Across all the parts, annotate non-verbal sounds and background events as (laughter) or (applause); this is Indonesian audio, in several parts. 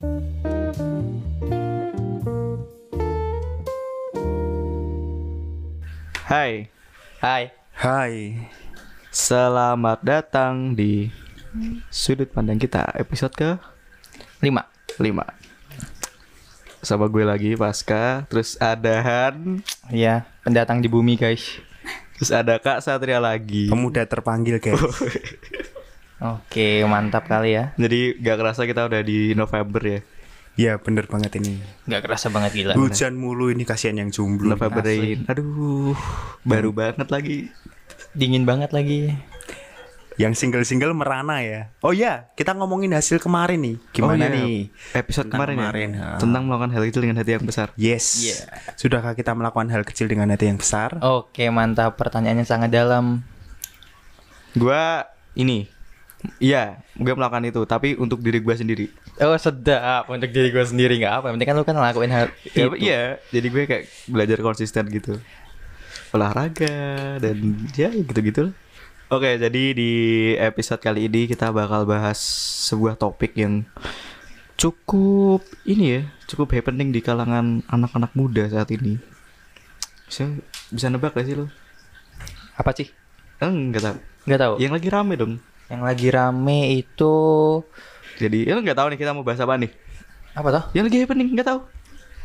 Hai, Hai. Hai. selamat datang di sudut pandang kita episode ke Lima. 5 Sama gue lagi Pasca, terus ada Han, Iya, pendatang di bumi guys. terus ada Kak Satria lagi. Pemuda terpanggil guys. (laughs) Oke, mantap kali ya. Jadi gak kerasa kita udah di November ya. ya bener banget ini. Gak kerasa banget gila. Hujan mulu ini kasihan yang jomblo. November asli. ini. Aduh, baru banget lagi. Dingin banget lagi. Yang single-single merana ya. Oh ya, kita ngomongin hasil kemarin nih. Oh, Gimana iya. nih? Episode Tentang kemarin, kemarin, ya. ha. Tentang melakukan hal kecil dengan hati yang besar. Yes. Iya. Sudahkah kita melakukan hal kecil dengan hati yang besar? Oke, mantap. Pertanyaannya sangat dalam. Gua ini Iya, gue melakukan itu, tapi untuk diri gue sendiri. Oh, sedap. Untuk diri gue sendiri nggak apa. Penting kan lu kan ngelakuin hal Ya, itu. iya, jadi gue kayak belajar konsisten gitu. Olahraga dan ya gitu-gitu lah. Oke, jadi di episode kali ini kita bakal bahas sebuah topik yang cukup ini ya, cukup happening di kalangan anak-anak muda saat ini. Bisa bisa nebak gak sih lo? Apa sih? Enggak tahu. Nggak tahu. Yang lagi rame dong. Yang lagi rame itu Jadi, ya nggak tahu nih kita mau bahas apa nih. apa toh? Yang lagi happening nggak tahu.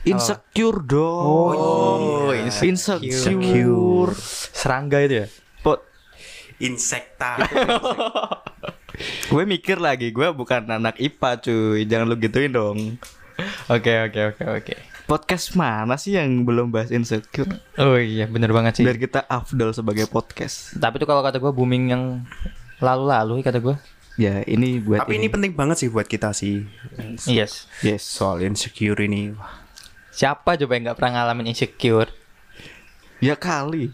Insecure dong. Oh, insecure. insecure. Serangga itu ya? Pot. Insekta. (laughs) Gue mikir lagi, gue bukan anak IPA cuy. Jangan lu gituin dong. Oke, oke, oke, oke. Podcast mana sih yang belum bahas insecure? Oh iya, bener banget sih. Biar kita afdol sebagai podcast. Tapi tuh kalau kata gue booming yang lalu-lalu kata gue. Ya, ini buat Tapi ini penting banget sih buat kita sih. Yes. Yes. Soal insecure ini. Siapa coba yang nggak pernah ngalamin insecure? Ya kali.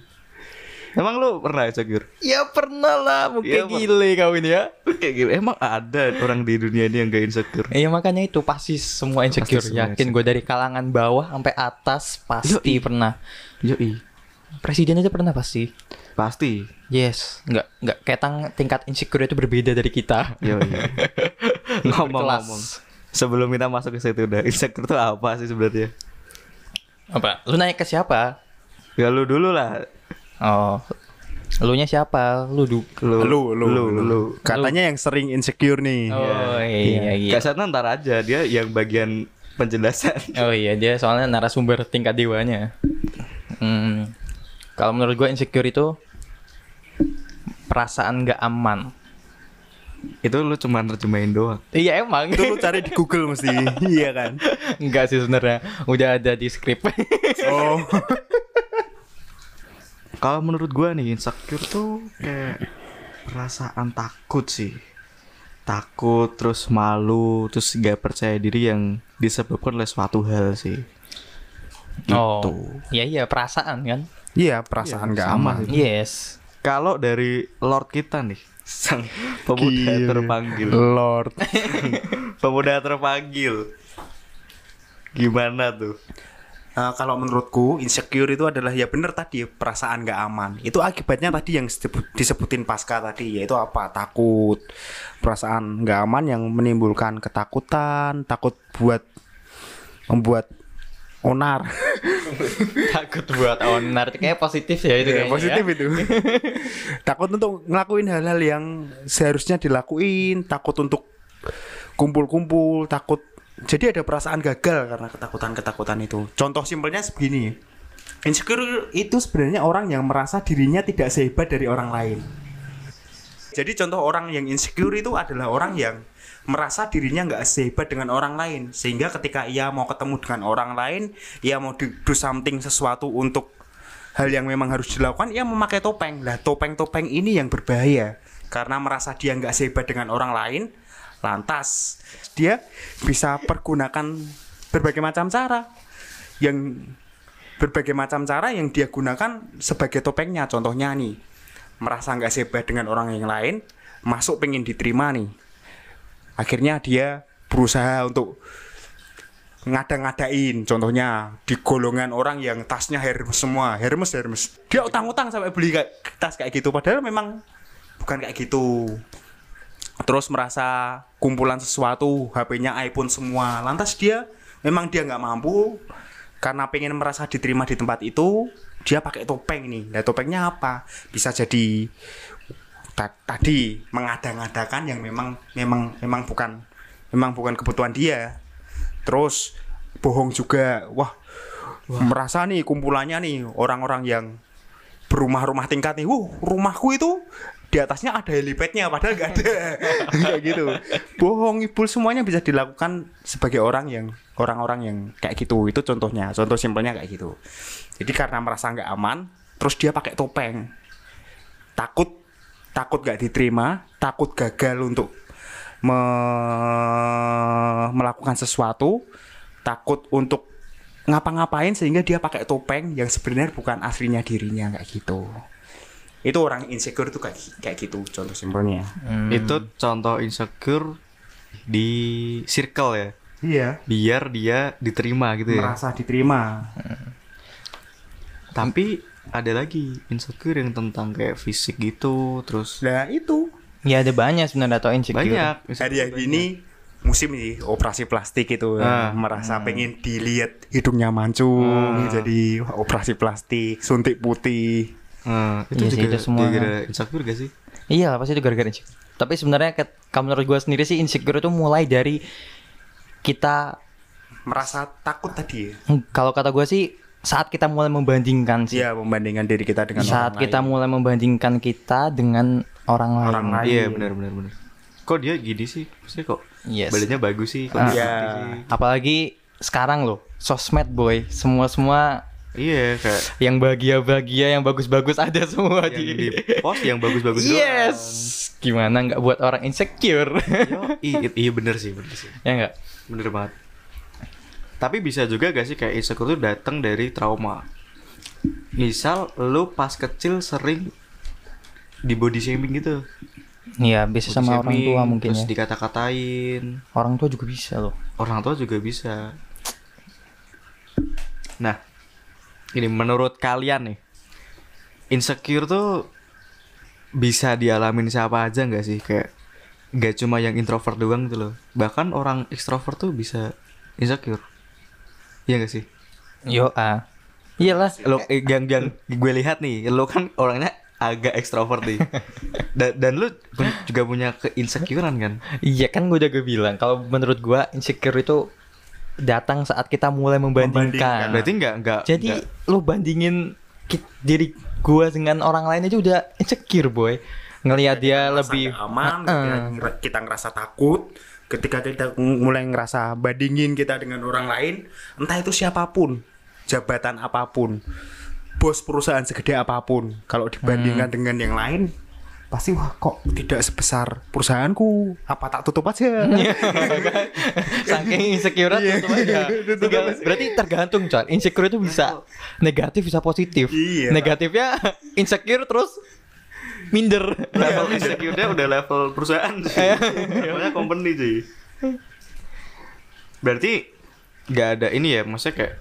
Emang lu pernah insecure? Ya pernah lah, Ya, mungkin gile kau ini ya. Kayak gitu. Emang ada orang di dunia ini yang gak insecure? Iya makanya itu pasti semua insecure. Pasti semua Yakin gue dari kalangan bawah sampai atas pasti pernah. Yoi. Presiden aja pernah pasti. Pasti. Yes, nggak nggak kayak tang- tingkat insecure itu berbeda dari kita. Yoi. (laughs) Ngomong-ngomong. Sebelum kita masuk ke situ udah insecure itu apa sih sebenarnya? Apa? Lu nanya ke siapa? Ya lu dulu lah. Oh, lu nya siapa? Lu du. Lu, Lu, lu, lu, lu, lu. Katanya yang sering insecure nih. Oh iya iya. Kak Satna ntar aja dia yang bagian penjelasan. Oh iya dia soalnya narasumber tingkat dewanya. Hmm, kalau menurut gue insecure itu perasaan nggak aman. itu lu cuma terjemahin doang. Iya emang. Itu lu cari di Google mesti. (laughs) iya kan? Enggak sih sebenarnya. Udah ada di skrip. (laughs) Oh. Kalau menurut gua nih insecure tuh kayak perasaan takut sih. Takut terus malu terus gak percaya diri yang disebabkan oleh suatu hal sih. Gitu. Oh. Iya iya perasaan kan. Iya, perasaan nggak sama aman. Yes. Kalau dari Lord kita nih sang pemuda Gila. terpanggil. Lord. (laughs) pemuda terpanggil. Gimana tuh? Eh, kalau menurutku insecure itu adalah ya bener tadi perasaan nggak aman. Itu akibatnya tadi yang disebut- disebutin pasca tadi yaitu apa? Takut. Perasaan nggak aman yang menimbulkan ketakutan, takut buat membuat onar. (laughs) Takut buat onar. Kayak positif ya itu Iya, kayaknya positif ya. itu. (laughs) takut untuk ngelakuin hal-hal yang seharusnya dilakuin, takut untuk kumpul-kumpul, takut jadi ada perasaan gagal karena ketakutan-ketakutan itu. Contoh simpelnya begini. Insecure itu sebenarnya orang yang merasa dirinya tidak sehebat dari orang lain. Jadi contoh orang yang insecure itu adalah orang yang merasa dirinya nggak sehebat dengan orang lain. Sehingga ketika ia mau ketemu dengan orang lain ia mau do do something sesuatu untuk hal yang memang harus dilakukan ia memakai topeng. Lah topeng-topeng ini yang berbahaya. Karena merasa dia nggak sehebat dengan orang lain lantas dia bisa pergunakan berbagai macam cara. Yang berbagai macam cara yang dia gunakan sebagai topengnya. Contohnya nih merasa nggak sehebat dengan orang yang lain masuk pengen diterima nih akhirnya dia berusaha untuk ngada-ngadain contohnya di golongan orang yang tasnya Hermes semua Hermes Hermes. Dia utang-utang sampai beli tas kayak gitu padahal memang bukan kayak gitu. Terus merasa kumpulan sesuatu HP-nya iPhone semua. Lantas dia memang dia nggak mampu karena pengen merasa diterima di tempat itu dia pakai topeng nih nah topengnya apa? Bisa jadi ta- tadi mengada-ngadakan yang memang memang memang bukan memang bukan kebutuhan dia. Terus bohong juga. Wah, merasa nih kumpulannya nih orang-orang yang berumah-rumah tingkat nih. Wuh rumahku itu di atasnya ada helipadnya padahal nggak ada. (laughs) Kayak gitu. Bohong ibul semuanya bisa dilakukan sebagai orang yang orang-orang yang kayak gitu. Itu contohnya. Contoh simpelnya kayak gitu. Jadi karena merasa nggak aman terus dia pakai topeng. Takut takut gak diterima takut gagal untuk me- melakukan sesuatu takut untuk ngapa-ngapain sehingga dia pakai topeng yang sebenarnya bukan aslinya dirinya kayak gitu itu orang insecure tuh kayak kayak gitu contoh simpelnya Hmm. Itu contoh insecure di circle ya. iya Biar dia diterima gitu ya. merasa diterima Tapi ada lagi insecure yang tentang kayak fisik gitu, terus nah itu Ya ada banyak sebenarnya atau insecure. banyak. hari yang ini musim nih operasi plastik itu Ah. merasa pengen dilihat hidungnya mancung jadi wah, operasi plastik suntik putih Nah, itu Iya sih, juga itu semua. gara-gara insecure gak sih? Iya pasti itu gara-gara insecure. Tapi sebenarnya kalau menurut gue sendiri sih insecure itu mulai dari kita merasa takut tadi ya Hmm, kalau kata gue sih saat kita mulai membandingkan sih. Iya, membandingkan diri kita dengan saat orang kita lain. mulai membandingkan kita dengan orang lain. Orang lain. Iya benar benar benar. Kok dia gini sih? Maksudnya kok Yes. badannya bagus sih? Kok Iya. sih? Apalagi sekarang loh, sosmed boy, semua semua Iya kayak yang bahagia-bahagia, yang bagus-bagus (laughs) ada semua yang di. di post yang bagus-bagus yes. Gimana nggak buat orang insecure? doang. Yo, i- iya bener sih bener sih. ya nggak? Bener banget. Tapi bisa juga gak sih kayak insecure itu datang dari trauma. Misal lu pas kecil sering di body shaming gitu. Iya, bisa Body sama orang shaming, tua mungkin terus ya. dikata-katain. Orang tua juga bisa loh. Orang tua juga bisa. Nah, ini menurut kalian nih, insecure tuh bisa dialamin siapa aja nggak sih? Kayak nggak cuma yang introvert doang gitu loh. Bahkan orang ekstrovert tuh bisa insecure. Iya gak sih? Yo ah. Iyalah. Lo eh, yang yang gue lihat nih, lo kan orangnya agak ekstrovert nih. (laughs) dan, dan lu pun- juga punya keinsecurean kan? Iya kan gue udah gue bilang kalau menurut gue insecure itu datang saat kita mulai membandingkan. Membandingkan. Berarti nggak nggak Jadi nggak- lu bandingin diri gue dengan orang lain aja udah insecure boy. Ngelihat dia lebih aman ngera- kita ngerasa takut ketika kita mulai ngerasa bandingin kita dengan orang lain entah itu siapa pun jabatan apa pun bos perusahaan segede apa pun kalau dibandingkan Hmm. dengan yang lain pasti wah kok tidak sebesar perusahaanku apa tak tutup aja (laughs) Iya. Saking insecure Iya. tutup aja. (laughs) Berarti tergantung coy. Insecure itu bisa negatif bisa positif. Iya. Negatifnya (laughs) insecure terus minder. level insecure-nya udah level perusahaan sih. Namanya company sih. Berarti nggak ada ini ya, maksudnya kayak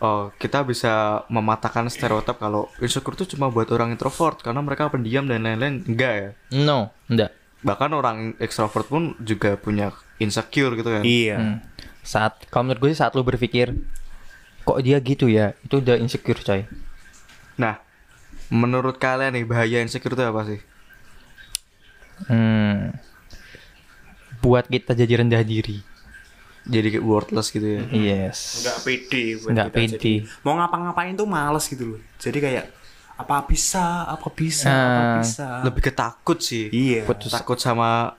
Oh, kita bisa mematahkan stereotip kalau insecure itu cuma buat orang introvert karena mereka pendiam dan lain-lain. Enggak ya. No, enggak. Bahkan orang extrovert pun juga punya insecure gitu kan. iya Hmm. Saat kalau menurut gue sih saat lu berpikir kok dia gitu ya, itu udah insecure coy. Nah, menurut kalian nih bahaya insecure itu apa sih? Hmm. Buat kita jadi rendah diri. Jadi kayak worthless gitu ya. Yes. nggak pede buat Nggak kita. pede. Mau ngapa-ngapain tuh males gitu loh jadi kayak apa bisa apa bisa apa Ah, bisa Lebih ketakut sih. iya Putus- takut sama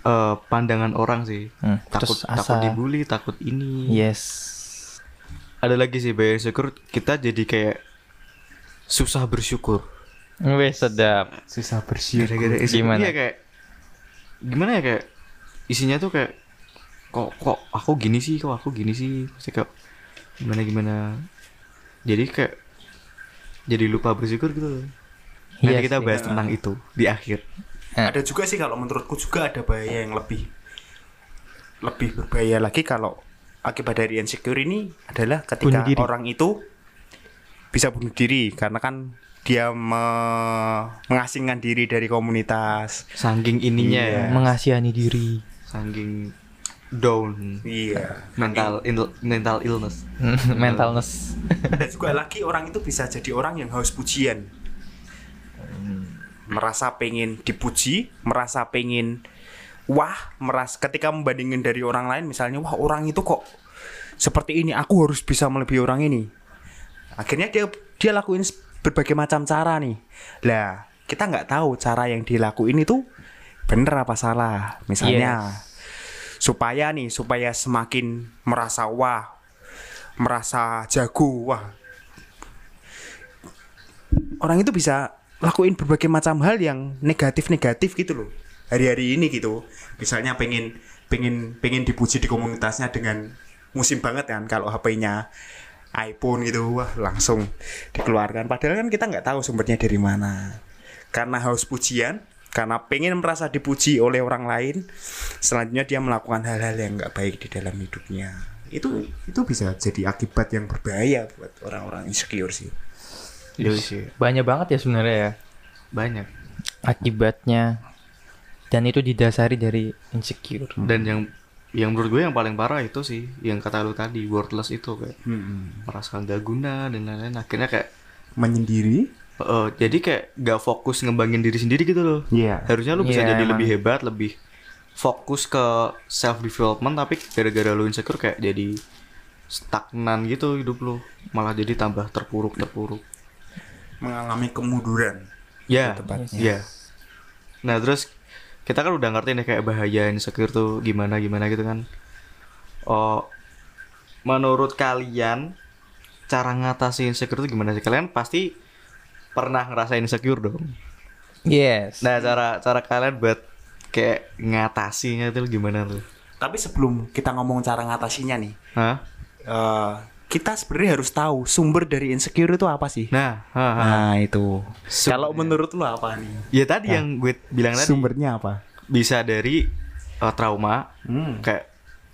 eh, pandangan orang sih Hmm, takut putus takut asa. dibully takut ini Yes. ada lagi sih bahaya insecure kita jadi kayak susah bersyukur Wes sedap. susah bersyukur gara-gara insecure Gimana? iya kayak gimana ya kayak isinya tuh kayak kok kok aku gini sih kok aku gini sih Pasti kayak gimana gimana jadi kayak jadi lupa bersyukur gitu loh. Nanti Iya kita bahas tentang itu di akhir. ada juga sih kalau menurutku juga ada bahaya yang lebih lebih berbahaya lagi kalau akibat dari insecure ini adalah ketika orang itu bisa bunuh diri karena kan dia me- mengasingkan diri dari komunitas. Saking ininya Iya. ya, Mengasihani diri. saking down Iya. mental il- mental illness. (laughs) Mentalness. Dan (laughs) juga lagi orang itu bisa jadi orang yang haus pujian. Merasa pengen dipuji, merasa pengen wah, merasa ketika membandingkan dari orang lain misalnya wah orang itu kok seperti ini, aku harus bisa melebihi orang ini. Akhirnya dia dia lakuin berbagai macam cara nih. Lah, kita nggak tahu cara yang dilakuin itu bener apa salah. Misalnya supaya nih supaya semakin merasa wah merasa jago wah. Orang itu bisa lakuin berbagai macam hal yang negatif-negatif gitu loh. Hari-hari ini gitu. Misalnya pengen pengen pengen dipuji di komunitasnya dengan musim banget kan kalau HP-nya iPhone gitu. Wah langsung dikeluarkan. Padahal kan kita nggak tahu sumbernya dari mana. Karena haus pujian karena pengen merasa dipuji oleh orang lain selanjutnya dia melakukan hal-hal yang nggak baik di dalam hidupnya. Itu itu bisa jadi akibat yang berbahaya buat orang-orang insecure sih. Iya sih, Banyak banget ya sebenarnya ya. Banyak. akibatnya. Dan itu didasari dari insecure. Dan yang yang menurut gue yang paling parah itu sih, yang kata lu tadi, worthless itu kayak merasa nggak guna dan lain-lain. Akhirnya kayak menyendiri eh, jadi kayak nggak fokus ngembangin diri sendiri gitu loh. Iya. Harusnya lu bisa Iya, jadi emang. lebih hebat, lebih fokus ke self development tapi gara-gara lu insecure kayak jadi stagnan gitu hidup lu. Malah jadi tambah terpuruk-terpuruk. mengalami kemunduran Ya, tepatnya. ya. Nah terus kita kan udah ngerti nih kayak bahaya insecure tuh gimana gimana gitu kan. Oh, menurut kalian cara ngatasi insecure tuh gimana sih? Kalian pasti pernah ngerasain insecure dong. Yes. Nah cara cara kalian buat kayak ngatasinya tuh gimana tuh? tapi sebelum kita ngomong cara ngatasinya nih Hah? eh, kita sebenarnya harus tahu sumber dari insecure itu apa sih Nah, ha, ha. nah itu Sumbernya. kalau menurut lu apa nih ya tadi yang gue bilang tadi sumbernya apa bisa dari uh, trauma hmm. kayak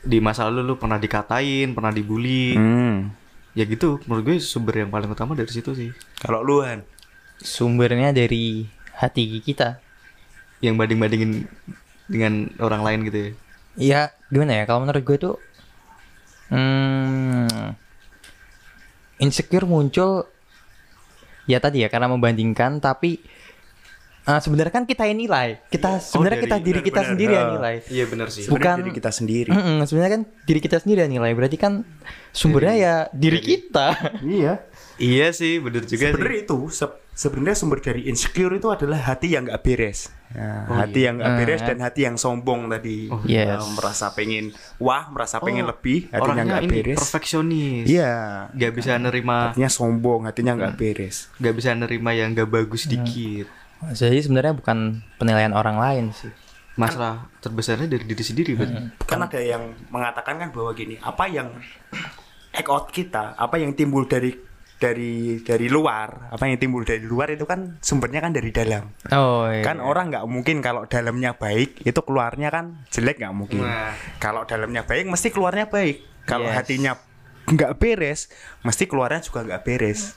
di masa lalu lu pernah dikatain, pernah dibully. Hmm. Ya gitu, menurut gue sumber yang paling utama dari situ sih. kalau lu Han Sumbernya dari hati kita. Yang banding-bandingin dengan orang lain gitu ya. Iya, gimana ya? Kalau menurut gue tuh hmm, insecure muncul ya tadi ya karena membandingkan tapi eh, sebenarnya kan kita yang nilai. Kita sebenarnya dari- kita diri kita benar-benar. sendiri yang Ah. nilai. Iya benar sih. Bukan- diri kita sendiri Mm-mm, sebenarnya kan diri kita sendiri yang nilai. Berarti kan sumbernya ya diri kita. iya Iya sih, bener juga sih. sebenarnya itu se- sebenarnya sumber dari insecure itu adalah hati yang nggak beres Ya, Oh, hati iya. yang nggak beres Ah. dan hati yang sombong tadi Oh, yes. Eh, merasa pengen wah merasa pengen Oh, lebih hatinya Orangnya nggak ini beres perfeksionis. iya Gak bisa nerima, hatinya sombong hatinya nggak beres gak bisa nerima yang gak bagus dikit. Jadi sebenarnya bukan penilaian orang lain sih. Masalah terbesarnya dari diri sendiri berarti. kan ada yang mengatakan kan bahwa gini apa yang act out kita apa yang timbul dari dari dari luar apa yang timbul dari luar itu kan sumbernya kan dari dalam Oh iya. kan orang nggak mungkin kalau dalamnya baik itu keluarnya kan jelek nggak mungkin Nah. kalau dalamnya baik mesti keluarnya baik kalau Yes. hatinya nggak beres mesti keluarnya juga nggak beres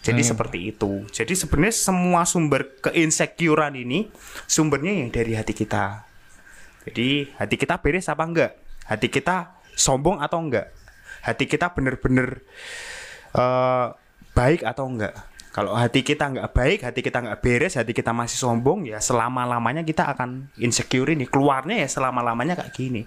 jadi Hmm. seperti itu jadi sebenarnya semua sumber keinsecurean ini sumbernya yang dari hati kita jadi hati kita beres apa enggak hati kita sombong atau enggak hati kita bener-bener eh, baik atau enggak kalau hati kita nggak baik, hati kita nggak beres, hati kita masih sombong, ya selama lamanya kita akan insecure ini. Keluarnya ya selama lamanya kayak gini.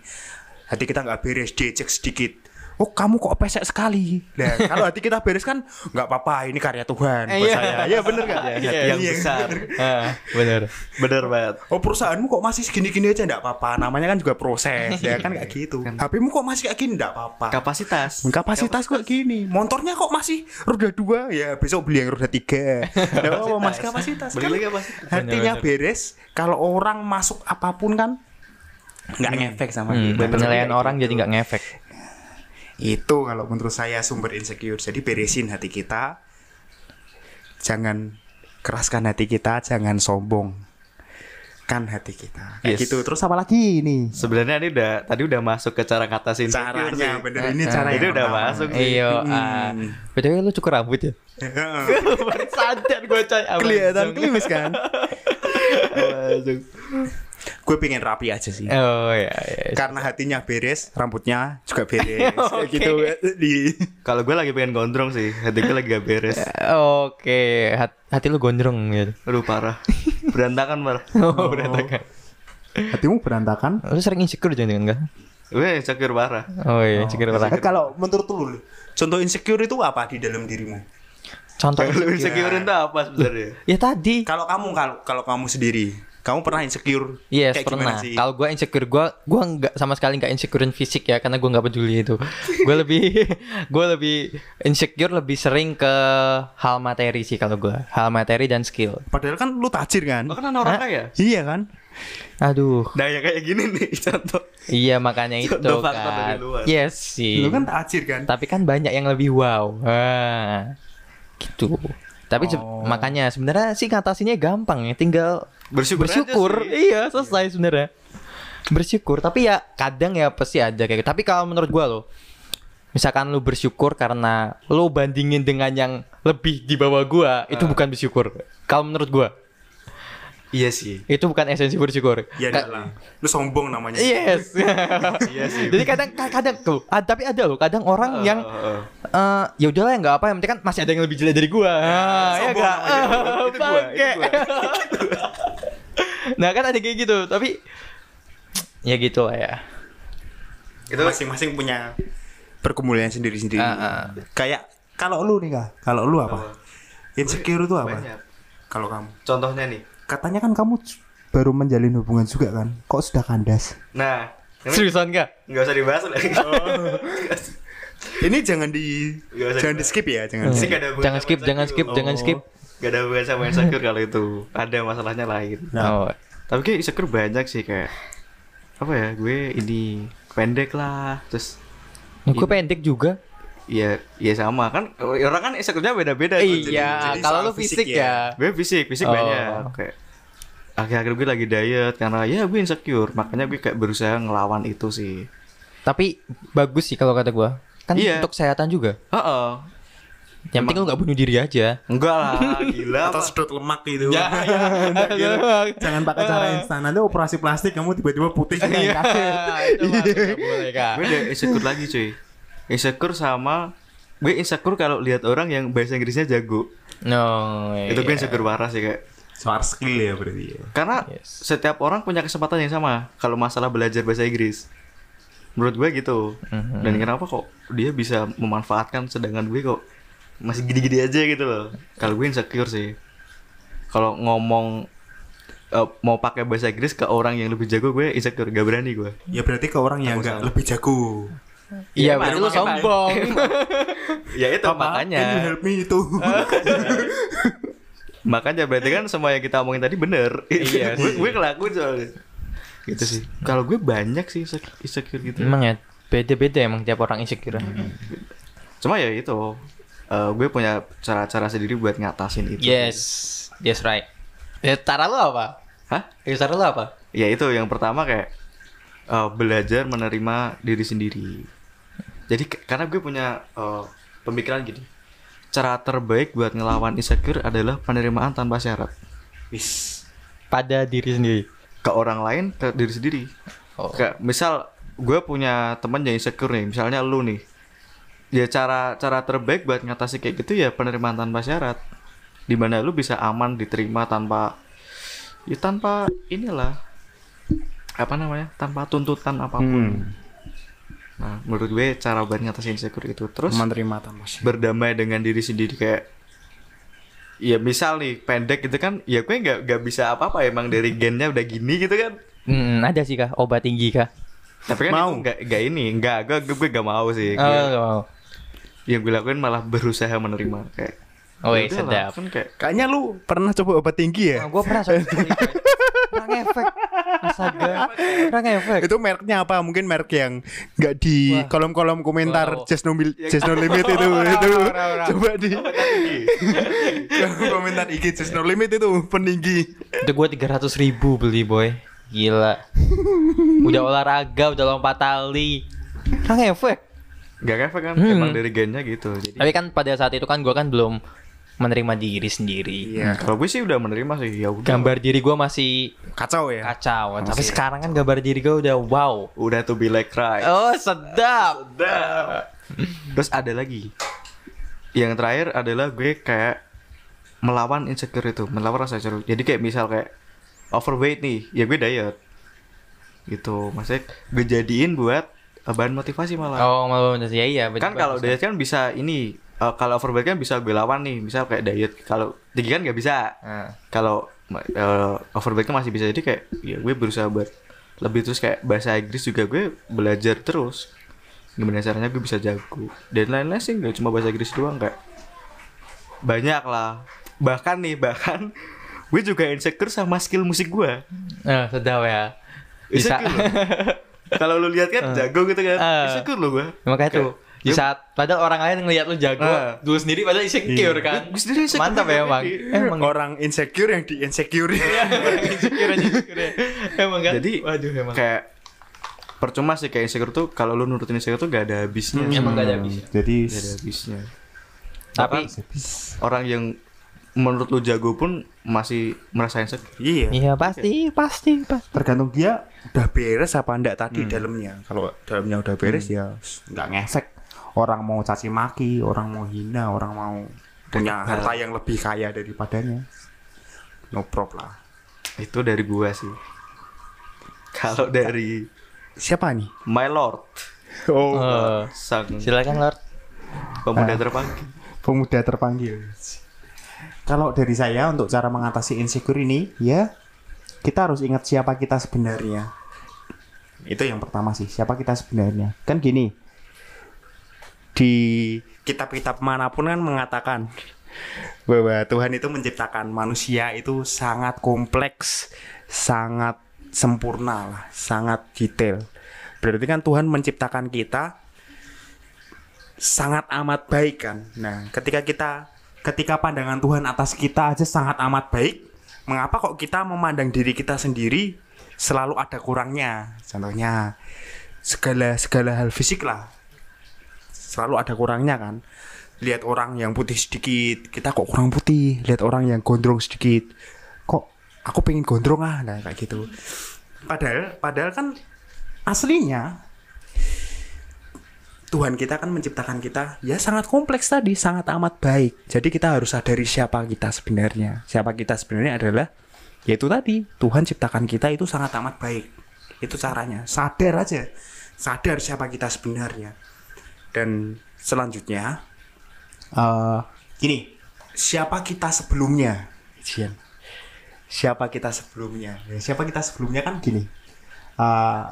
Hati kita nggak beres, diejek sedikit. Oh kamu kok pesek sekali. Nah kalau hati kita beres kan nggak apa-apa, ini karya Tuhan buat Iya. saya. Ya bener nggak? Hati yang Iya, besar. bener. Ah, bener. Bener banget. Oh perusahaanmu kok masih segini-gini aja nggak apa-apa. Namanya kan juga proses, ya kan kayak gitu. HPmu kok masih kayak gini nggak apa-apa. Kapasitas. Kapasitas kok gini, motornya kok masih roda dua ya besok beli yang roda tiga. Nggak apa-apa mas kapasitas. Beli Kan lagi kapasitas. hatinya beres. Kalau orang masuk apa pun kan nggak ngefek sama Hmm, kita. penilaian orang gitu. jadi nggak ngefek. Itu kalau menurut saya sumber insecure. Jadi beresin hati kita. Jangan keraskan hati kita, jangan sombong. kan hati kita. Kayak Yes. gitu. Terus apa lagi nih? Sebenarnya ini udah tadi udah masuk ke cara ngatasin sih. Caranya bener ini cara Ini yang udah pertama. masuk sih. Iya, Hmm. ah. BTW lu cukur rambut ya? (laughs) Sadar gue coy. Kelihatan klimis kan? (laughs) Gue pengen rapi aja sih. Oh ya, ya. Karena hatinya beres, rambutnya juga beres. (laughs) Oke. gitu di Kalau gue lagi pengen gondrong sih, hati gue lagi gak beres. Oke, hat- hati lu gondrong gitu. Aduh parah. Berantakan parah. (laughs) Oh, (laughs) berantakan. hatimu berantakan. Lu sering insecure jangan enggak? Gue insecure parah. Oh iya, insecure parah. Eh, kalau menurut lu, contoh insecure itu apa di dalam dirimu? Contoh insecure. insecure itu apa sebenarnya? Ya tadi. Kalau kamu kalau kalau kamu sendiri, kamu pernah insecure? Yes, Kayak pernah. sih? Kalau gue insecure, gue gua nggak sama sekali nggak insecurein fisik ya, karena gue nggak peduli itu. gue lebih, (laughs) gue lebih insecure lebih sering ke hal materi sih kalau gue, hal materi dan skill. Padahal kan lu tajir kan? Lo kan anak orang kaya. Iya kan? Aduh, Nah ya kayak gini nih (laughs) contoh. iya makanya itu Contoh faktor dari kan. luar. Yes sih. Lu kan tajir kan? Tapi kan banyak yang lebih wow. Ah, gitu. Tapi Oh. makanya sebenarnya sih ngatasinnya gampang ya, tinggal Bersyukur aja bersyukur. sih. Iya, selesai sebenarnya. Bersyukur, tapi ya kadang ya pasti ada kayak gitu. Tapi kalau menurut gua loh, misalkan lu bersyukur karena lu bandingin dengan yang lebih di bawah gua, itu bukan bersyukur. Kalau menurut gua, Iya sih. itu bukan esensi bersyukur. Ya Ka- enggak lah. Lu sombong namanya. Yes. (laughs) Iya sih. Jadi kadang kadang tuh, ah, tapi ada loh, kadang orang Eh, yang eh, eh. eh ya udahlah nggak apa yang penting kan masih ada yang lebih jelek dari gua. Ah, ya sombong enggak? namanya. (laughs) Itu gua, itu gua. (laughs) nah, kan ada kayak gitu, tapi ya gitu lah ya. Itu masing-masing punya pergumulan sendiri-sendiri. Ah, ah. Kayak kalau lu nih kak, kalau lu apa? Insecure itu apa? Kalau kamu? Contohnya nih. Katanya kan kamu baru menjalin hubungan juga kan? Kok sudah kandas? Nah, ini Seriusan nggak? nggak usah dibahas lagi. Ini jangan di jangan di skip ya, jangan Sih skip. Jangan sama skip, jangan skip, jangan skip. Gak ada hubungan sama insecure kalau itu. Ada masalahnya lain. Nah. Oh. Tapi kayak insecure banyak sih kayak apa ya? Gue ini pendek lah, terus Nah, gue pendek juga. ya ya sama kan orang kan insecure-nya beda-beda. Jadi- iya, jadi kalau lu fisik, fisik ya. gue fisik fisik Oh. banyak kayak akhir-akhir gue lagi diet karena ya gue insecure makanya gue kayak berusaha ngelawan itu sih Tapi bagus sih kalau kata gua. Kan Iya. untuk kesehatan juga. Heeh. Yang penting lu nggak bunuh diri aja. enggak lah (laughs) gila Atau sedot lemak gitu. Ya, ya. Enggak. Jangan pakai cara instan. Nanti operasi plastik kamu tiba-tiba putih Iya, kayak boleh kak. gue udah insecure lagi cuy insecure sama gue insecure kalau lihat orang yang bahasa Inggrisnya jago No, itu gue iya. insecure parah sih kayak Soal skill ya berarti ya. karena Yes. setiap orang punya kesempatan yang sama kalau masalah belajar bahasa Inggris menurut gue gitu Mhm. dan kenapa kok dia bisa memanfaatkan sedangkan gue kok masih gini-gini aja gitu loh. Kalau gue insecure sih. Kalau ngomong eh, mau pakai bahasa Inggris ke orang yang lebih jago gue insecure gak berani gue. Ya berarti ke orang yang enggak lebih jago. Iya, berarti lu sombong. (laughs) ya itu Apa? makanya Can you help me itu? (laughs) makanya berarti kan semua yang kita omongin tadi bener. Iya gue gue ngelakuin soalnya. Gitu sih. Kalau gue banyak sih insec- insecure gitu. Emang ya beda-beda emang tiap orang insecure. cuma ya itu eh, gue punya cara-cara sendiri buat ngatasin itu Yes, yes right. Ya, cara lu apa? hah Ya, cara lu apa? ya itu yang pertama kayak eh, belajar menerima diri sendiri jadi karena gue punya eh, pemikiran gini cara terbaik buat ngelawan insecure adalah penerimaan tanpa syarat Wis. Pada diri sendiri. ke orang lain ke diri sendiri Oh. kayak misal gue punya teman yang insecure nih misalnya lu nih ya cara cara terbaik buat ngatasi kayak gitu ya penerimaan tanpa syarat di mana lu bisa aman diterima tanpa ya tanpa inilah apa namanya tanpa tuntutan apa pun Hmm. nah menurut gue cara buat ngatasin insecure itu terus Menerima tanpa syarat. berdamai dengan diri sendiri kayak ya misal nih pendek gitu kan ya gue nggak nggak bisa apa-apa emang dari gennya udah gini gitu kan Hmm, ada sih kah obat tinggi kah? tapi kan Mau. nggak nggak ini nggak gue gue, gak mau sih Oh, Gue- nggak mau. Yang gue lakuin malah berusaha menerima kayak Oh, ya iya, udahlah, sedap. kan kayak Kayaknya lu pernah coba obat tinggi ya? Nah, gue pernah soalnya kurang efek. Astaga. Kurang efek. Itu mereknya apa? Mungkin merek yang nggak di kolom-kolom komentar Wow. just no, mil- just no limit (laughs) itu itu. (laughs) Coba di (laughs) komentar IG just no limit itu peninggi. Itu gue 300 ribu beli boy. Gila. Udah olahraga, udah lompat tali. Kurang efek. Gak efek kan Hmm. emang dari gennya gitu. Jadi Tapi kan pada saat itu kan gue kan belum menerima diri sendiri. Iya. kalau gue sih udah menerima sih ya udah. Gambar diri gue masih Kacau ya. kacau. Tapi sekarang kan gambar diri gue udah wow. Udah to be like right. Oh sedap. Terus ada lagi. Yang terakhir adalah gue kayak melawan insecure itu, melawan rasa insecure. Jadi kayak misal kayak overweight nih, ya gue diet. Gitu. Maksudnya gue jadiin buat bahan motivasi malah. Oh malu ya iya. kan kalau diet kan bisa ini uh, kalau overweight kan bisa gue lawan nih, misal kayak diet. Kalau tinggi kan nggak bisa. Nah. Kalau uh, overweight kan masih bisa jadi kayak ya gue berusaha buat lebih terus kayak bahasa Inggris juga gue belajar terus gimana caranya gue bisa jago dan lain-lain sih nggak cuma bahasa Inggris doang kayak banyak lah bahkan nih bahkan (laughs) gue juga insecure sama skill musik gue Eh, sedap ya. Bisa. (laughs) Kalau lu lihat kan jago gitu kan Eh. insecure lo gue Makanya tuh di saat padahal orang lain ngelihat lu jago, Ah. lu sendiri padahal insecure Iya. kan. Gue sendiri insecure Mantap ya emang. Randy. Emang Orang insecure yang di insecure. (laughs) insecure aja insecure. Emang kan. Jadi waduh emang. kayak percuma sih kayak insecure tuh kalau lu nurutin insecure tuh gak ada habisnya Hmm, Emang gak ada habisnya. Jadi Gak ada habisnya Tapi orang yang menurut lu jago pun masih merasa insecure iya. iya pasti pasti pasti. Tergantung dia udah beres apa enggak tadi dalamnya. Kalau dalamnya udah beres ya nggak ngefek. Orang mau caci maki, orang mau hina, orang mau punya harta yang lebih kaya daripadanya. No problem lah. itu dari gua sih kalau dari Siapa nih? my lord Oh, sang silakan Lord. pemuda terpanggil pemuda terpanggil. Kalau dari saya untuk cara mengatasi insecure ini, ya kita harus ingat siapa kita sebenarnya. Itu yang pertama sih, siapa kita sebenarnya. Kan gini, di kitab-kitab mana pun kan mengatakan bahwa Tuhan itu menciptakan manusia itu sangat kompleks, sangat sempurna lah, sangat detail. Berarti kan Tuhan menciptakan kita sangat amat baik kan. Nah, ketika kita ketika pandangan Tuhan atas kita aja sangat amat baik, mengapa kok kita memandang diri kita sendiri selalu ada kurangnya? Contohnya segala segala hal fisik lah. Selalu ada kurangnya kan. Lihat orang yang putih sedikit, kita kok kurang putih. Lihat orang yang gondrong sedikit, kok aku pengen gondrong ah, nah kayak gitu. Padahal padahal kan aslinya Tuhan kita kan menciptakan kita ya sangat kompleks tadi, sangat amat baik. Jadi kita harus sadari siapa kita sebenarnya. Siapa kita sebenarnya adalah yaitu tadi Tuhan ciptakan kita itu sangat amat baik. Itu caranya. Sadar aja. Sadar siapa kita sebenarnya. Dan selanjutnya eh gini, siapa kita sebelumnya? Jian. Siapa kita sebelumnya? Ya, siapa kita sebelumnya kan gini. eh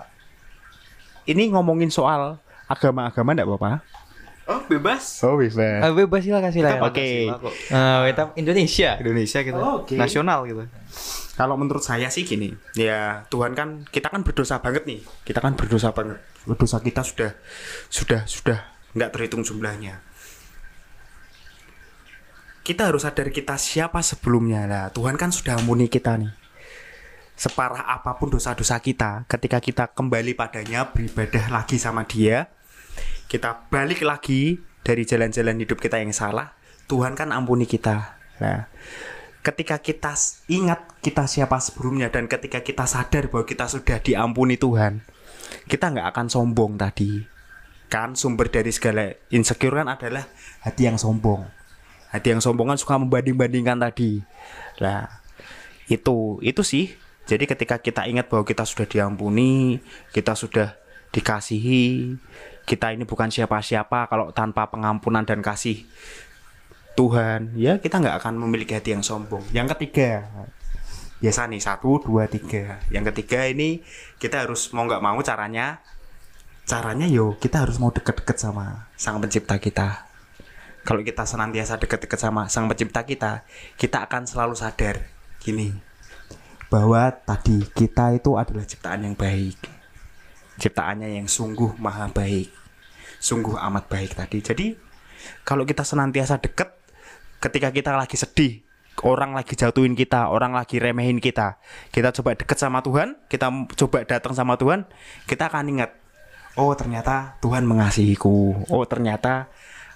ini ngomongin soal agama-agama enggak apa-apa? oh bebas Oh, bisa. Eh, bebas silakan silakan. Oke. Kok. Eh, kita Indonesia. Indonesia gitu Oh, oke. nasional gitu Kalau menurut saya sih gini, ya Tuhan kan kita kan berdosa banget nih. Kita kan berdosa banget. Dosa kita sudah sudah sudah nggak terhitung jumlahnya. Kita harus sadar kita siapa sebelumnya lah. Tuhan kan sudah ampuni kita nih. Separah apa pun dosa-dosa kita, ketika kita kembali padanya beribadah lagi sama Dia, kita balik lagi dari jalan-jalan hidup kita yang salah, Tuhan kan ampuni kita. Nah, ketika kita ingat kita siapa sebelumnya dan ketika kita sadar bahwa kita sudah diampuni Tuhan, kita nggak akan sombong tadi. Kan sumber dari segala insecure kan adalah hati yang sombong. Hati yang sombong kan suka membanding-bandingkan tadi. Nah, itu itu sih. Jadi ketika kita ingat bahwa kita sudah diampuni, kita sudah dikasihi, kita ini bukan siapa-siapa kalau tanpa pengampunan dan kasih Tuhan, ya kita nggak akan memiliki hati yang sombong. Yang ketiga, biasa nih satu, dua, tiga. Yang ketiga ini kita harus mau nggak mau caranya, caranya yo kita harus mau deket-deket sama sang pencipta kita. Kalau kita senantiasa deket-deket sama sang pencipta kita, kita akan selalu sadar gini bahwa tadi kita itu adalah ciptaan yang baik. Ciptaannya yang sungguh maha baik. Sungguh amat baik tadi. Jadi kalau kita senantiasa deket ketika kita lagi sedih, orang lagi jatuhin kita, orang lagi remehin kita, kita coba deket sama Tuhan, kita coba datang sama Tuhan, kita akan ingat, oh ternyata Tuhan mengasihiku, oh ternyata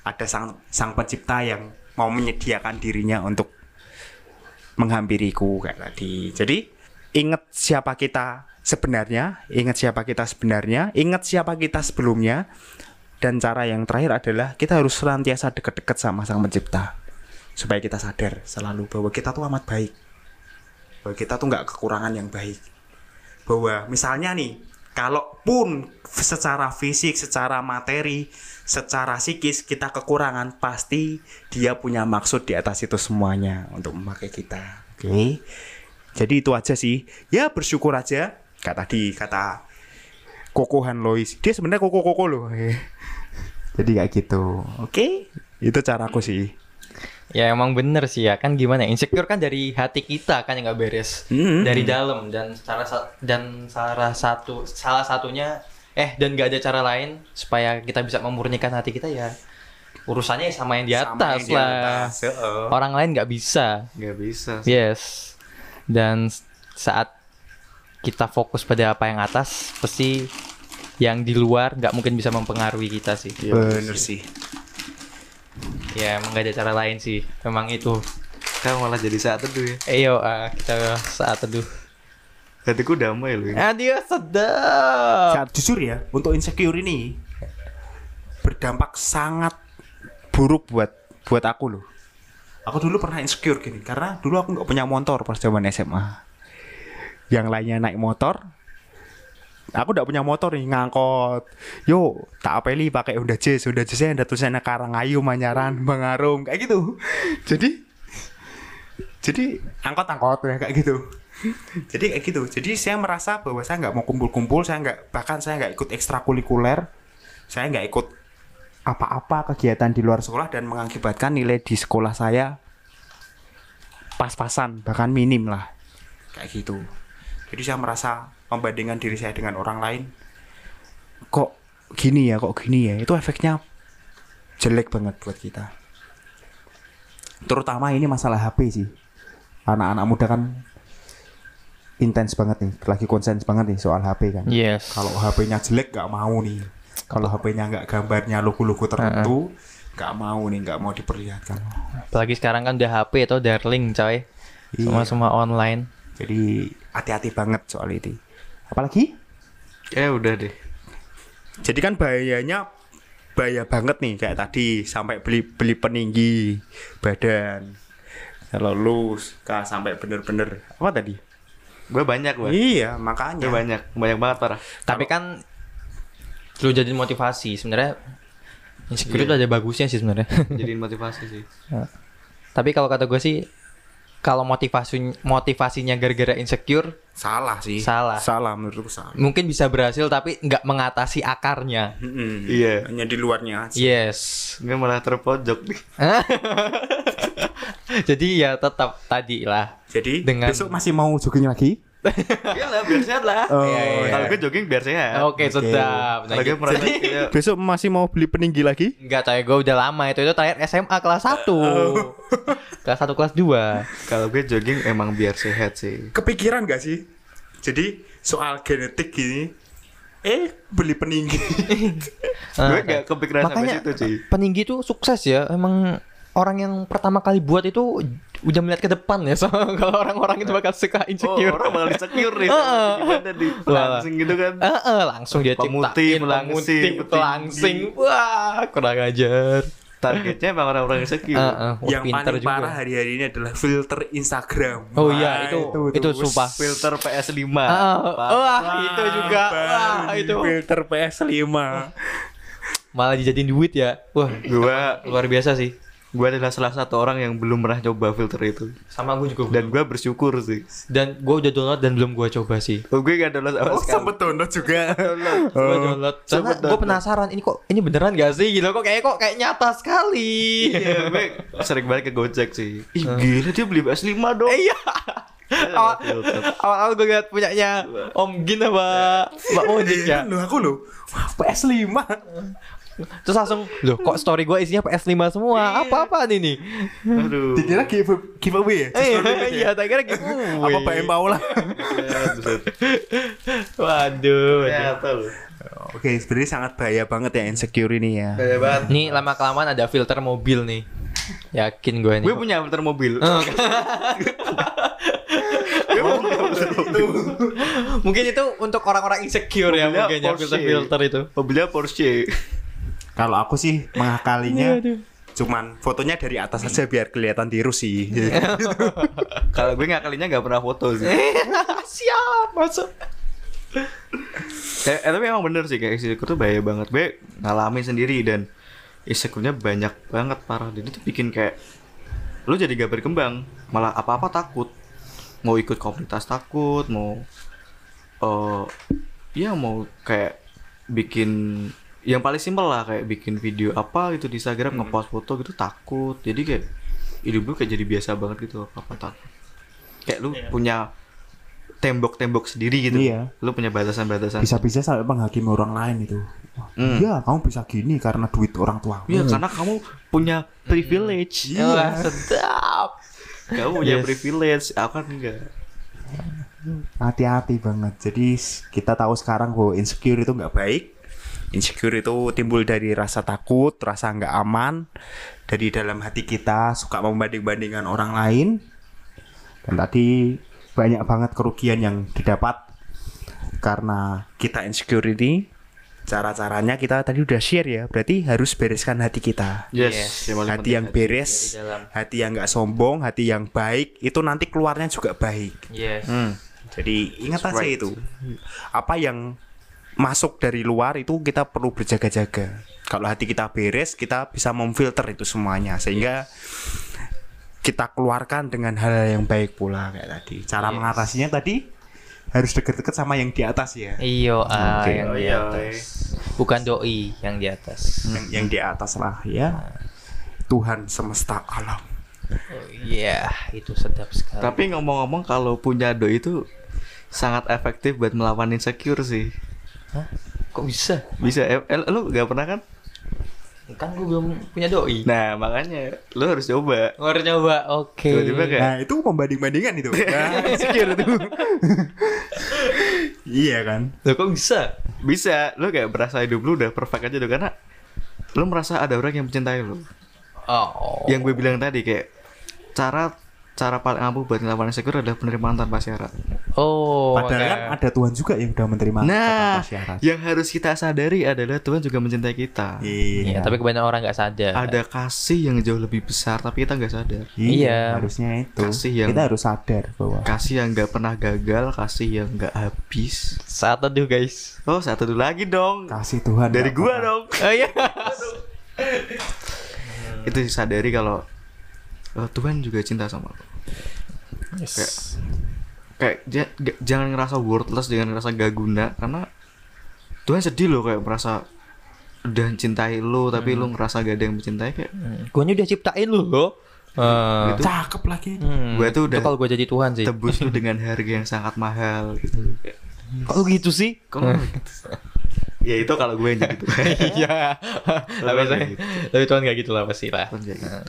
ada sang sang pencipta yang mau menyediakan dirinya untuk menghampiriku kayak tadi. Jadi ingat siapa kita sebenarnya, ingat siapa kita sebenarnya, ingat siapa kita sebelumnya, dan cara yang terakhir adalah kita harus senantiasa dekat-dekat sama sang pencipta supaya kita sadar selalu bahwa kita tuh amat baik, bahwa kita tuh nggak kekurangan yang baik, bahwa misalnya nih kalaupun secara fisik, secara materi, secara psikis kita kekurangan, pasti dia punya maksud di atas itu semuanya untuk memakai kita. Oke. Jadi itu aja sih. Ya bersyukur aja. Kata tadi kata Kokohan Lois. Dia sebenarnya koko-koko loh. (laughs) Jadi kayak gitu. Oke. Itu caraku sih. Ya emang bener sih ya kan gimana ya, insecure kan dari hati kita kan yang nggak beres Hmm. dari dalam dan sa- dan salah satu salah satunya eh dan nggak ada cara lain supaya kita bisa memurnikan hati kita ya urusannya sama yang di Sama atas yang di lah atas, heeh. orang lain nggak bisa nggak bisa yes dan saat kita fokus pada apa yang atas pasti yang di luar nggak mungkin bisa mempengaruhi kita sih Bener sih. ya emang nggak ada cara lain sih memang itu kan malah jadi saat teduh ya Ayo ah, kita saat teduh. hatiku damai loh ini. Aduh sedap. Saat jujur ya, untuk insecure ini berdampak sangat buruk buat buat aku loh. Aku dulu pernah insecure gini karena dulu aku nggak punya motor pas zaman SMA. Yang lainnya naik motor, aku nggak punya motor nih ngangkot. Yo, tak apeli pakai Honda Jazz, Honda Jazz ada tulisannya Karangayu, Manyaran, Bangarum kayak gitu. Jadi jadi angkot-angkot ya kayak gitu. Jadi kayak gitu. Jadi saya merasa bahwa saya nggak mau kumpul-kumpul, saya nggak bahkan saya nggak ikut ekstrakurikuler, saya nggak ikut apa-apa kegiatan di luar sekolah dan mengakibatkan nilai di sekolah saya pas-pasan bahkan minim lah kayak gitu. Jadi saya merasa membandingkan diri saya dengan orang lain kok gini ya, kok gini ya. Itu efeknya jelek banget buat kita. Terutama ini masalah HP sih. Anak-anak muda kan intens banget nih, lagi konsen banget nih soal HP kan. Yes. Kalau HP-nya jelek nggak mau nih. Kalau HP-nya nggak gambarnya logo-logo tertentu, nggak mau nih, nggak mau diperlihatkan. Apalagi sekarang kan udah HP atau darling coy. Semua Iya. semua online. Jadi hati-hati banget soal itu. Apalagi? eh udah deh Jadi kan bahayanya bahaya banget nih kayak tadi sampai beli beli peninggi badan. Kalau lu kah sampai bener-bener apa tadi? gue banyak gue Iya, gue makanya. banyak banyak banget parah Tapi kan lu jadi motivasi sebenarnya insecure Iya. itu ada bagusnya sih sebenarnya. jadiin motivasi sih (laughs) Tapi kalau kata gue sih kalau motivasi motivasinya gara-gara insecure Salah sih. Salah. Salah menurutku salah. mungkin bisa berhasil tapi nggak mengatasi akarnya. Iya. Hanya di luarnya aja. Yes. gue malah terpojok nih (laughs) Jadi ya tetap tadi lah. Jadi Dengan- besok masih mau jogging lagi? (laughs) Iya lah biar sehat lah Oh, Iya, iya. kalau gue jogging biar sehat Oke, sedap. Nah, gitu. merasa (laughs) kayak Besok masih mau beli peninggi lagi? Enggak, coy, gue udah lama itu. Itu terakhir SMA kelas 1. (laughs) Oh. kelas 1 kelas 2. kalau gue jogging emang biar sehat sih Kepikiran gak sih? Jadi soal genetik gini, eh beli peninggi. gue gak kepikiran sampai Makanya situ sih peninggi itu sukses ya. Emang orang yang pertama kali buat itu udah melihat ke depan ya. (laughs) So, kalau orang-orang itu bakal suka Oh, insecure. orang bakal insecure nih (laughs) Heeh. Gimana nih Wah. Langsung gitu kan Eh, eh, langsung dia ciptain petinggi. pelangsing. Wah, kurang ajar. Targetnya emang orang-orang insecure eh, wah, Yang pinter paling juga. parah hari-hari ini adalah filter Instagram. Oh Wah, iya, itu itu, tuh. sumpah. Filter PS5 Ah, Pak. wah, itu juga. Wah, itu filter PS5. malah dijadiin duit ya. Wah, Gue luar biasa sih. Gue adalah salah satu orang yang belum pernah coba filter itu. Sama gue juga. dan gue bersyukur sih. Dan gue udah download dan belum gue coba sih. oh, gue gak download sama Oh, sekali. sempet download juga. (laughs) Gue download. Karena gue penasaran ini kok ini beneran gak sih? Gitu kok kayak kok kayak nyata sekali. Iya, gue sering banget ke Gojek sih. Ih, gila dia beli PS5 dong. Iya. (laughs) awal awal gue liat punyanya Om Gin apa? Mbak Modik ya? Loh aku loh. Wah, PS5 terus langsung loh kok story gue isinya PS5 semua apa apaan ini Aduh. Dikira give, giveaway ya? Eh, iya tak kira gitu Apa Pak Paula? (laughs) waduh Ternyata lu. Oke, sebenarnya sangat bahaya banget ya insecure ini ya. Bahaya banget. Nih lama kelamaan ada filter mobil nih. Yakin gue nih. Gue punya filter (laughs) mobil. Mungkin itu untuk orang-orang insecure ya Mobilnya mungkin ya Porsche. filter-filter itu. Mobilnya Porsche. Kalau aku sih mengakalinya cuman fotonya dari atas aja biar kelihatan tirus sih. (laughs) Kalau gue ngakalinya nggak pernah foto sih. (laughs) Siap masuk. Eh, eh, tapi emang bener sih kayak insecure tuh bahaya banget. Gue ngalamin sendiri dan insecure-nya banyak banget parah. Dan itu bikin kayak lu jadi gak berkembang, malah apa-apa takut. Mau ikut komunitas takut, mau eh ya mau kayak bikin yang paling simpel lah kayak bikin video apa gitu di Instagram ngepost foto gitu takut. Jadi kayak hidup lu kayak jadi biasa banget gitu apa-apa takut. Kayak lu punya tembok-tembok sendiri gitu. Iya. Lu punya batasan-batasan. Bisa-bisa sampai menghakimi orang lain itu. Hmm. Iya, kamu bisa gini karena duit orang tua. Iya, karena kamu punya privilege. Wah, sedap. Kamu punya Yes. privilege, aku kan enggak. Hati-hati banget. Jadi kita tahu sekarang bahwa insecure itu nggak baik. Insecure itu timbul dari rasa takut, rasa nggak aman dari dalam hati kita, suka membanding-bandingkan orang lain. Dan tadi banyak banget kerugian yang didapat karena kita insecure ini. Cara-caranya kita tadi udah share ya. Berarti harus bereskan hati kita. Yes, yang paling hati yang beres, hati yang nggak sombong, hati yang baik, itu nanti keluarnya juga baik. Yes. Hmm. Jadi ingat That's aja right. itu. Apa yang masuk dari luar itu kita perlu berjaga-jaga. Kalau hati kita beres, kita bisa memfilter itu semuanya sehingga kita keluarkan dengan hal yang baik pula kayak tadi. Cara Yes. mengatasinya tadi harus deket-deket sama yang di atas ya. Iyo, ah, Oke. yang di Iya, atas. Bukan doi yang di atas. Yang, yang di atas lah ya. Tuhan semesta alam. Oh, Iya, itu sedap sekali. Tapi ngomong-ngomong kalau punya doi itu sangat efektif buat melawan insecure sih. Hah? Kok bisa? Bisa eh, eh, lu gak pernah kan? Kan gue belum punya doi. Nah, makanya lu harus coba. Ngor nyoba, oke. Tiba-tiba kayak Nah, itu pembanding-bandingan itu. (laughs) Nah, insecure itu. (laughs) iya kan? Loh, kok bisa? bisa, lu kayak berasa hidup lu udah perfect aja tuh karena lu merasa ada orang yang mencintai lu. Oh. Yang gue bilang tadi kayak cara cara paling ampuh buat ngelawan insecure adalah penerimaan tanpa syarat. Oh. Padahal makanya- kan ada Tuhan juga yang udah menerima Nah, tanpa syarat. yang harus kita sadari adalah Tuhan juga mencintai kita. Iya, tapi kebanyakan orang nggak sadar. Ada kasih yang jauh lebih besar tapi kita nggak sadar. Iya. harusnya itu. Kasih yang- Kita harus sadar bahwa Kasih yang nggak pernah gagal, kasih yang nggak habis. Saat teduh, guys. Oh, satu dulu lagi dong. kasih Tuhan Dari gua pernah- dong. Oh iya. (laughs) Itu sadari kalau oh, Tuhan juga cinta sama lo. Yes. Kayak g- jangan ngerasa worthless, jangan ngerasa gak guna karena Tuhan sedih loh kayak merasa udah cintai lo tapi lo ngerasa gak ada yang mencintai kayak Gue udah ciptain lu loh. Eh, Gitu. Cakep lagi. hmm, Gua tuh udah- kalau gue jadi Tuhan sih. tebus lu (laughs) dengan harga yang sangat mahal gitu. Kayak, Kok lu gitu sih? Kalau gitu. (laughs) ya itu kalau gue yang jadi Tuhan. (laughs) Iya. tapi, Tuhan kayak gitu. tapi Tuhan gak gitu lah pasti lah. Tuhan kayak gitu.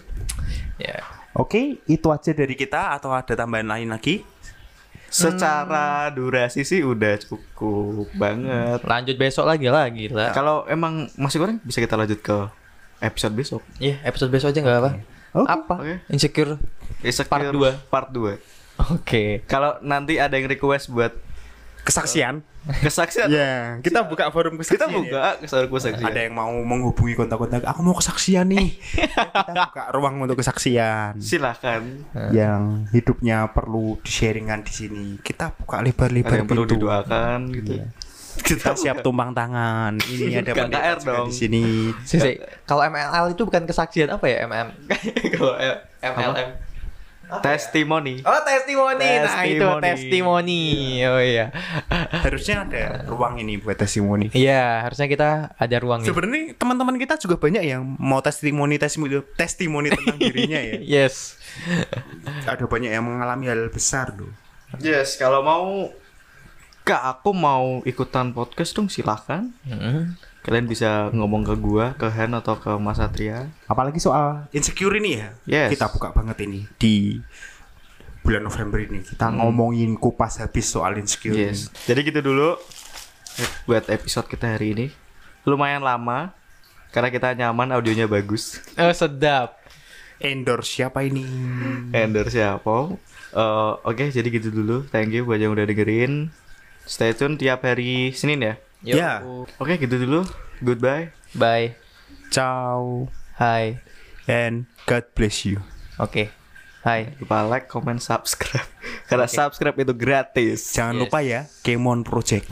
Ya. Oke, itu aja dari kita atau ada tambahan lain lagi? Secara durasi sih udah cukup banget. Lanjut besok lagi lah gila. Kalau emang masih kurang bisa kita lanjut ke episode besok. Iya, episode besok aja nggak apa. Oke. Apa? Oke. Insecure. Insecure Part dua. Part 2. Oke. Kalau nanti ada yang request buat Kesaksian. (laughs) kesaksian, Ya, kita buka forum kita kesaksian. buka ya. kesaksian kesaksian. Ada yang mau menghubungi kontak-kontak, aku mau kesaksian nih. (laughs) kita buka ruang untuk kesaksian. Silahkan. Yang hidupnya perlu di-sharingkan di sini. Kita buka lebar-lebar yang perlu didoakan gitu. Iya. Kita siap tumpang tangan. Ini ada KKR dong. di sini. Si, si. Kalau MLL itu bukan kesaksian apa ya MM? (laughs) Kalau L- MLM. Apa ya? Testimoni. Oh testimoni, nah itu Testimoni. testimoni. Oh iya. Harusnya ada ruang ini buat testimoni. Iya, harusnya kita ada ruang nih. Sebenarnya teman-teman kita juga banyak yang mau testimoni testimoni testimoni tentang dirinya ya. (laughs) Yes. Ada banyak yang mengalami hal besar loh. Yes, kalau mau Kak, aku mau ikutan podcast dong silahkan Mm. Kalian bisa ngomong ke gua, ke Hen atau ke Mas Satria Apalagi soal insecure ini ya. Yes. Kita buka banget ini di bulan November ini. Kita ngomongin kupas habis soal insecure. Yes. Jadi gitu dulu buat episode kita hari ini. Lumayan lama karena kita nyaman, audionya bagus. Oh, sedap. ini. Endorse siapa ini? Ender siapa? Eh, Oke, jadi gitu dulu. Thank you buat yang udah dengerin. Stay tune tiap hari Senin ya. Yuk. Ya. Oke, gitu dulu. Goodbye. Bye. Ciao Hai. and God bless you. Oke. Hai. Lupa like, comment, subscribe. (laughs) Karena subscribe itu gratis. Jangan Yes. lupa ya, Kemon Project.